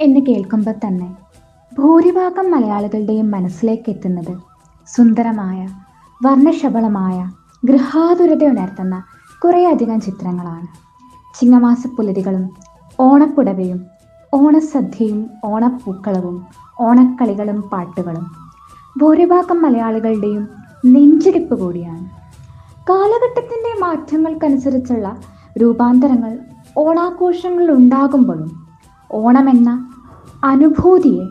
എന്ന് കേൾക്കുമ്പോൾ തന്നെ ഭൂരിഭാഗം മലയാളികളുടെയും മനസ്സിലേക്ക് എത്തുന്നത് സുന്ദരമായ വർണശബളമായ ഗൃഹാതുരത ഉണർത്തുന്ന കുറേയധികം ചിത്രങ്ങളാണ്. ചിങ്ങമാസ പുലരികളും ഓണപ്പുടവയും ഓണസദ്യയും ഓണപ്പൂക്കളവും ഓണക്കളികളും പാട്ടുകളും ഭൂരിഭാഗം മലയാളികളുടെയും നെഞ്ചിടിപ്പ് കൂടിയാണ്. കാലഘട്ടത്തിന്റെ മാറ്റങ്ങൾക്കനുസരിച്ചുള്ള രൂപാന്തരങ്ങൾ ഓണാഘോഷങ്ങളിൽ ഉണ്ടാകുമ്പോഴും ഓണമെന്ന അനുഭൂതിയെ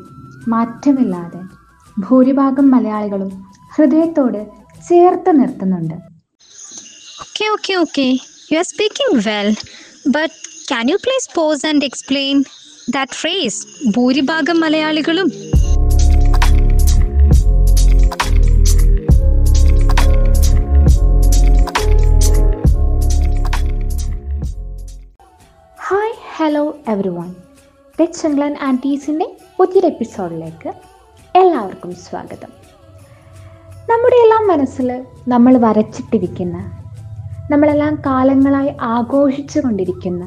മാറ്റമില്ലാതെ ഭൂരിഭാഗം മലയാളികളും ഹൃദയത്തോട് ചേർത്ത് നിർത്തുന്നുണ്ട്. Okay okay okay you are speaking well but can you please pause and explain that phrase ഭൂരിഭാഗം മലയാളികളും hello everyone red England ആന്റീസിന്റെ പുതിയൊരു എപ്പിസോഡിലേക്ക് എല്ലാവർക്കും സ്വാഗതം. നമ്മുടെ എല്ലാം മനസ്സിൽ നമ്മൾ വരച്ചിട്ടിരിക്കുന്ന നമ്മളെല്ലാം കാലങ്ങളായി ആഘോഷിച്ചു കൊണ്ടിരിക്കുന്ന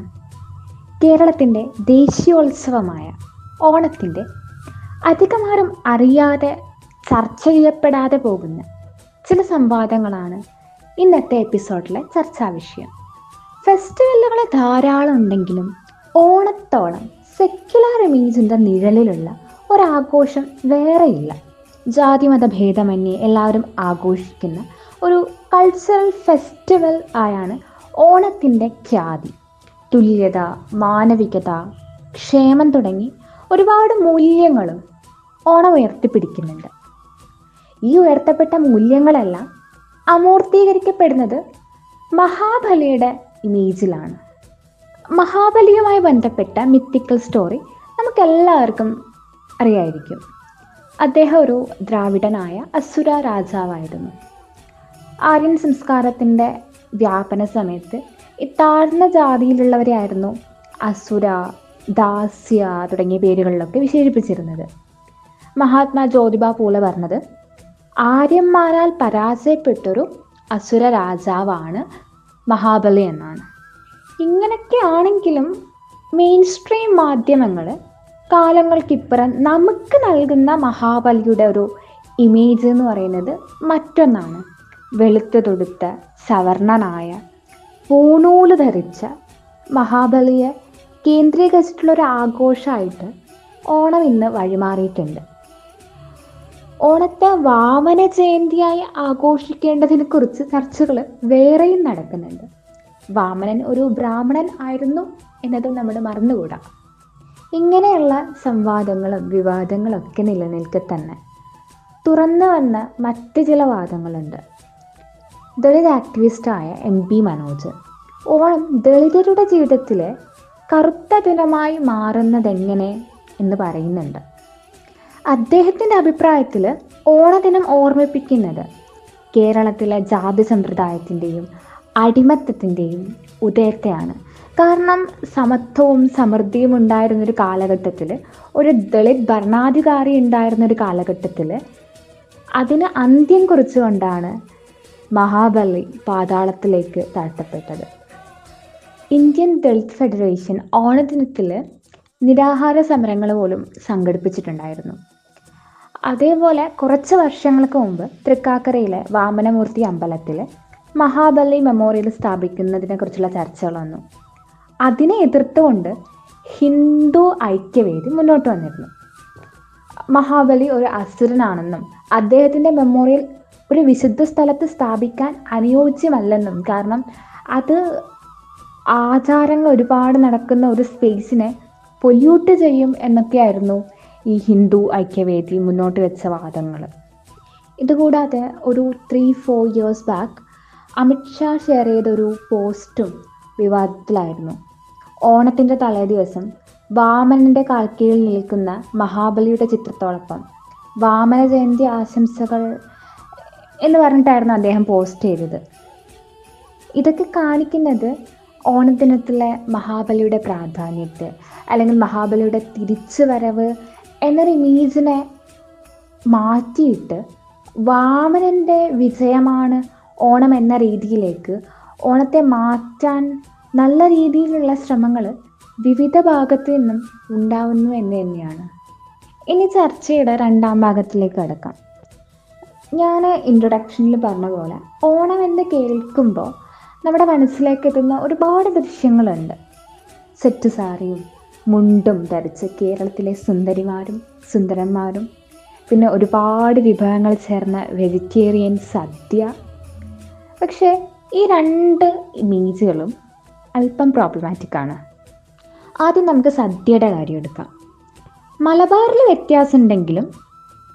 കേരളത്തിന്റെ ദേശീയോത്സവമായ ഓണത്തിന്റെ അധികമാരും അറിയാതെ ചർച്ച ചെയ്യപ്പെടാതെ പോകുന്ന ചില സംവാദങ്ങളാണ് ഇന്നത്തെ എപ്പിസോഡിലെ ചർച്ചാ വിഷയം. ഫെസ്റ്റിവലുകൾ ധാരാളം ഉണ്ടെങ്കിലും ഓണത്തോളം സെക്യുലർ ഇമേജിന്റെ നിഴലിലുള്ള ഒരാഘോഷം വേറെയില്ല. ജാതിമത ഭേദമന്യേ എല്ലാവരും ആഘോഷിക്കുന്ന ഒരു കൾച്ചറൽ ഫെസ്റ്റിവൽ ആയാണ് ഓണത്തിന്റെ ഖ്യാതി. തുല്യത മാനവികത ക്ഷേമം തുടങ്ങി ഒരുപാട് മൂല്യങ്ങളും ഓണം ഉയർത്തിപ്പിടിക്കുന്നുണ്ട്. ഈ ഉയർത്തപ്പെട്ട മൂല്യങ്ങളെല്ലാം അമൂർത്തീകരിക്കപ്പെടുന്നത് മഹാബലിയുടെ ഇമേജിലാണ് മഹാബലിയുമായി ബന്ധപ്പെട്ട മിത്തിക്കൽ സ്റ്റോറി നമുക്കെല്ലാവർക്കും അറിയായിരിക്കും. അദ്ദേഹം ഒരു ദ്രാവിഡനായ അസുര രാജാവായിരുന്നു. ആര്യൻ സംസ്കാരത്തിന്റെ വ്യാപന സമയത്ത് ഈ താഴ്ന്ന ജാതിയിലുള്ളവരെയായിരുന്നു അസുര ദാസ്യ തുടങ്ങിയ പേരുകളിലൊക്കെ വിശേഷിപ്പിച്ചിരുന്നത്. മഹാത്മാ ജ്യോതിബ പൂലെ പറഞ്ഞത് ആര്യന്മാരാൽ പരാജയപ്പെട്ടൊരു അസുര രാജാവാണ് മഹാബലി എന്നാണ്. ഇങ്ങനെയൊക്കെ ആണെങ്കിലും മെയിൻ സ്ട്രീം മാധ്യമങ്ങൾ കാലങ്ങൾക്കിപ്പുറം നമുക്ക് നൽകുന്ന മഹാബലിയുടെ ഒരു ഇമേജ് എന്ന് പറയുന്നത് മറ്റൊന്നാണ്. വെളുത്തു തൊടുത്ത സവർണനായ പൂണൂൽ ധരിച്ച മഹാബലിയെ കേന്ദ്രീകരിച്ചിട്ടുള്ള ഒരു ആഘോഷമായിട്ട് ഓണം ഇന്ന് വഴിമാറിയിട്ടുണ്ട്. ഓണത്തെ വാമന ജയന്തിയായി ആഘോഷിക്കേണ്ടതിനെ കുറിച്ച് ചർച്ചകൾ വേറെയും നടക്കുന്നുണ്ട്. വാമനൻ ഒരു ബ്രാഹ്മണൻ ആയിരുന്നു എന്നതും നമ്മൾ മറന്നുകൂടാ. ഇങ്ങനെയുള്ള സംവാദങ്ങളും വിവാദങ്ങളും ഒക്കെ നിലനിൽക്കെ തന്നെ. തുറന്നു വന്ന മറ്റ് ചില വാദങ്ങളുണ്ട്. ദളിത് ആക്ടിവിസ്റ്റായ എം പി മനോജ്. ഓണം ദളിതരുടെ ജീവിതത്തിലെ കറുത്ത ദിനമായി മാറുന്നതെങ്ങനെ എന്ന് പറയുന്നുണ്ട്. അദ്ദേഹത്തിന്റെ അഭിപ്രായത്തിൽ ഓണദിനം ഓർമ്മിപ്പിക്കുന്നത് കേരളത്തിലെ ജാതി സമ്പ്രദായത്തിന്റെയും അടിമത്തത്തിന്റെയും ഉദയത്തെയാണ് കാരണം സമത്വവും സമൃദ്ധിയും ഉണ്ടായിരുന്നൊരു കാലഘട്ടത്തിൽ ഒരു ദളിത് ഭരണാധികാരി ഉണ്ടായിരുന്നൊരു കാലഘട്ടത്തിൽ അതിന് അന്ത്യം കുറിച്ചുകൊണ്ടാണ് മഹാബലി പാതാളത്തിലേക്ക് താഴ്ത്തപ്പെട്ടത്. ഇന്ത്യൻ ദളിത് ഫെഡറേഷൻ ഓണദിനത്തിൽ നിരാഹാര സമരങ്ങൾ പോലും സംഘടിപ്പിച്ചിട്ടുണ്ടായിരുന്നു. അതേപോലെ കുറച്ച് വർഷങ്ങൾക്ക് മുമ്പ് തൃക്കാക്കരയിലെ വാമനമൂർത്തി അമ്പലത്തിൽ മഹാബലി മെമ്മോറിയൽ സ്ഥാപിക്കുന്നതിനെ കുറിച്ചുള്ള ചർച്ചകൾ വന്നു. അതിനെ എതിർത്തുകൊണ്ട് ഹിന്ദു ഐക്യവേദി മുന്നോട്ട് വന്നിരുന്നു. മഹാബലി ഒരു അസുരനാണെന്നും അദ്ദേഹത്തിന്റെ മെമ്മോറിയൽ ഒരു വിശുദ്ധ സ്ഥലത്ത് സ്ഥാപിക്കാൻ അനുയോജ്യമല്ലെന്നും കാരണം അത് ആചാരങ്ങൾ ഒരുപാട് നടക്കുന്ന ഒരു സ്പേസിനെ പൊല്യൂട്ട് ചെയ്യും എന്നൊക്കെയായിരുന്നു ഈ ഹിന്ദു ഐക്യവേദി മുന്നോട്ട് വെച്ച വാദങ്ങൾ. ഇതുകൂടാതെ ഒരു three four years back Amit Shah share ചെയ്തൊരു പോസ്റ്റും വിവാദത്തിലായിരുന്നു. ഓണത്തിന്റെ തലേ ദിവസം വാമനന്റെ കാൽക്കീഴിൽ നിൽക്കുന്ന മഹാബലിയുടെ ചിത്രത്തോടൊപ്പം വാമന ജയന്തി ആശംസകൾ എന്ന് പറഞ്ഞിട്ടായിരുന്നു അദ്ദേഹം പോസ്റ്റ് ചെയ്തത്. ഇതൊക്കെ കാണിക്കുന്നത് ഓണദിനത്തിലെ മഹാബലിയുടെ പ്രാധാന്യത്തെ അല്ലെങ്കിൽ മഹാബലിയുടെ തിരിച്ചു വരവ് എന്നൊരു ഇമേജിനെ മാറ്റിയിട്ട് വാമനന്റെ വിജയമാണ് ഓണം എന്ന രീതിയിലേക്ക് ഓണത്തെ മാറ്റാൻ നല്ല രീതിയിലുള്ള ശ്രമങ്ങൾ വിവിധ ഭാഗത്തു നിന്നും ഉണ്ടാവുന്നു എന്ന് തന്നെയാണ്. ഇനി ചർച്ചയുടെ രണ്ടാം ഭാഗത്തിലേക്ക് കടക്കാം. ഞാൻ ഇൻട്രൊഡക്ഷനിൽ പറഞ്ഞ പോലെ ഓണം എന്ന് കേൾക്കുമ്പോൾ നമ്മുടെ മനസ്സിലേക്ക് എത്തുന്ന ഒരുപാട് ദൃശ്യങ്ങളുണ്ട്. സെറ്റ് സാരിയും മുണ്ടും ധരിച്ച് കേരളത്തിലെ സുന്ദരിമാരും സുന്ദരന്മാരും പിന്നെ ഒരുപാട് വിഭവങ്ങൾ ചേർന്ന വെജിറ്റേറിയൻ സദ്യ പക്ഷേ ഈ രണ്ട് ഇമേജുകളും അല്പം പ്രോബ്ലമാറ്റിക് ആണ്. ആദ്യം നമുക്ക് സദ്യയുടെ കാര്യം എടുക്കാം. മലബാറിൽ വ്യത്യാസം ഉണ്ടെങ്കിലും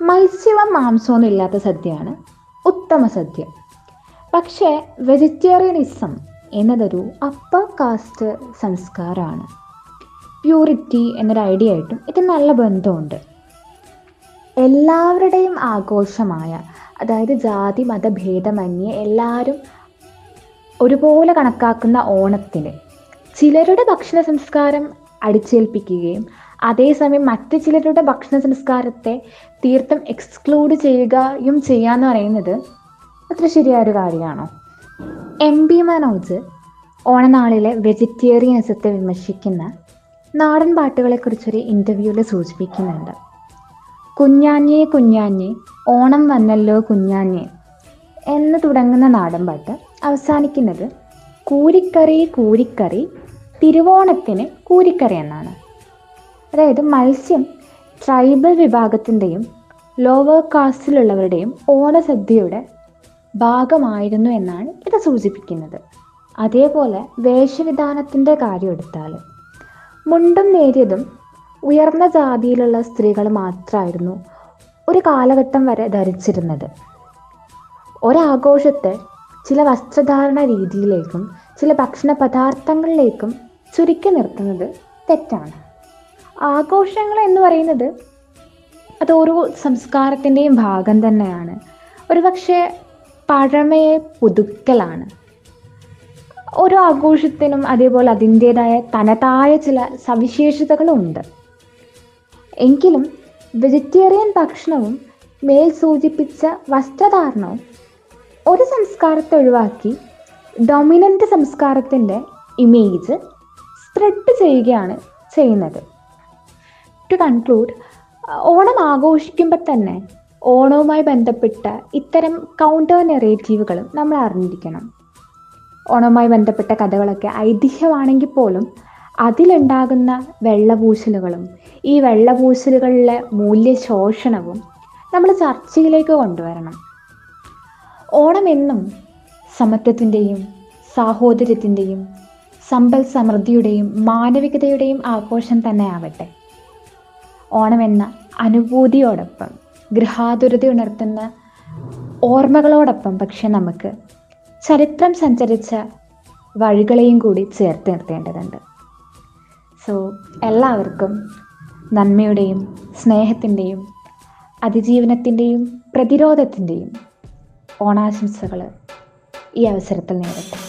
മത്സ്യവും മാംസമൊന്നും ഇല്ലാത്ത സദ്യയാണ് ഉത്തമ സദ്യ. പക്ഷേ വെജിറ്റേറിയനിസം എന്നതൊരു അപ്പർ കാസ്റ്റ് സംസ്കാരമാണ്. പ്യൂരിറ്റി എന്നൊരു ഐഡിയ ആയിട്ടും ഇത് നല്ല ബന്ധമുണ്ട്. എല്ലാവരുടെയും ആഘോഷമായ അതായത് ജാതി മതഭേദമന്യേ എല്ലാവരും ഒരുപോലെ കണക്കാക്കുന്ന ഓണത്തിന് ചിലരുടെ ഭക്ഷണ സംസ്കാരം അടിച്ചേൽപ്പിക്കുകയും അതേസമയം മറ്റു ചിലരുടെ ഭക്ഷണ സംസ്കാരത്തെ തീർത്ഥം എക്സ്ക്ലൂഡ് ചെയ്യുകയും ചെയ്യാന്ന് പറയുന്നത് അത്ര ശരിയായ ഒരു കാര്യമാണോ? എം പി മനോജ് ഓണനാളിലെ വെജിറ്റേറിയനിസത്തെ വിമർശിക്കുന്ന നാടൻ പാട്ടുകളെക്കുറിച്ചൊരു ഇന്റർവ്യൂവിൽ സൂചിപ്പിക്കുന്നുണ്ട്. കുഞ്ഞാഞ്ഞേ കുഞ്ഞാഞ്ഞേ ഓണം വന്നല്ലോ കുഞ്ഞാഞ്ഞേ എന്ന് തുടങ്ങുന്ന നാടൻപാട്ട് അവസാനിക്കുന്നത് കൂരിക്കറി കൂരിക്കറി തിരുവോണത്തിന് കൂരിക്കറി എന്നാണ്. അതായത് മത്സ്യം ട്രൈബൽ വിഭാഗത്തിന്റെയും ലോവർ കാസ്റ്റിലുള്ളവരുടെയും ഓണസദ്യയുടെ ഭാഗമായിരുന്നു എന്നാണ് ഇത് സൂചിപ്പിക്കുന്നത്. അതേപോലെ വേഷവിധാനത്തിന്റെ കാര്യം എടുത്താൽ മുണ്ടും നേരിയതും ഉയർന്ന ജാതിയിലുള്ള സ്ത്രീകൾ മാത്രമായിരുന്നു ഒരു കാലഘട്ടം വരെ ധരിച്ചിരുന്നത്. ഒരാഘോഷത്തെ ചില വസ്ത്രധാരണ രീതിയിലേക്കും ചില ഭക്ഷണ പദാർത്ഥങ്ങളിലേക്കും ചുരുക്കി നിർത്തുന്നത് തെറ്റാണ്. ആഘോഷങ്ങൾ എന്ന് പറയുന്നത് അത് ഓരോ സംസ്കാരത്തിന്റെയും ഭാഗം തന്നെയാണ്. ഒരുപക്ഷെ പഴമയെ പുതുക്കലാണ്. ഓരോ ആഘോഷത്തിനും അതേപോലെ അതിന്റേതായ തനതായ ചില സവിശേഷതകളുണ്ട്. എങ്കിലും വെജിറ്റേറിയൻ ഭക്ഷണവും മേൽ സൂചിപ്പിച്ച വസ്ത്രധാരണവും ഒരു സംസ്കാരത്തെ ഒഴിവാക്കി ഡൊമിനന്റ് സംസ്കാരത്തിന്റെ ഇമേജ് സ്പ്രെഡ് ചെയ്യുകയാണ് ചെയ്യുന്നത്. ടു കൺക്ലൂഡ് ഓണം ആഘോഷിക്കുമ്പോൾ തന്നെ ഓണവുമായി ബന്ധപ്പെട്ട ഇത്തരം കൗണ്ടർ നെറേറ്റീവുകളും നമ്മൾ അറിഞ്ഞിരിക്കണം. ഓണവുമായി ബന്ധപ്പെട്ട കഥകളൊക്കെ ഐതിഹ്യമാണെങ്കിൽ പോലും അതിലുണ്ടാകുന്ന വെള്ളപൂശലുകളും ഈ വെള്ളപൂശലുകളിലെ മൂല്യശോഷണവും നമ്മൾ ചർച്ചയിലേക്ക് കൊണ്ടുവരണം. ഓണം എന്നും സമത്വത്തിന്റെയും സാഹോദര്യത്തിന്റെയും സമ്പൽ സമൃദ്ധിയുടെയും മാനവികതയുടെയും ആഘോഷം തന്നെ ആവട്ടെ ഓണം എന്ന അനുഭൂതിയോടൊപ്പം ഗൃഹാതുരത ഉണർത്തുന്ന ഓർമ്മകളോടൊപ്പം പക്ഷെ നമുക്ക് ചരിത്രം സഞ്ചരിച്ച വഴികളെയും കൂടി ചേർത്ത് നിർത്തേണ്ടതുണ്ട്. സോ എല്ലാവർക്കും നന്മയുടെയും സ്നേഹത്തിന്റെയും അതിജീവനത്തിന്റെയും പ്രതിരോധത്തിന്റെയും ഓണാശംസകൾ ഈ അവസരത്തിൽ നേരട്ടെ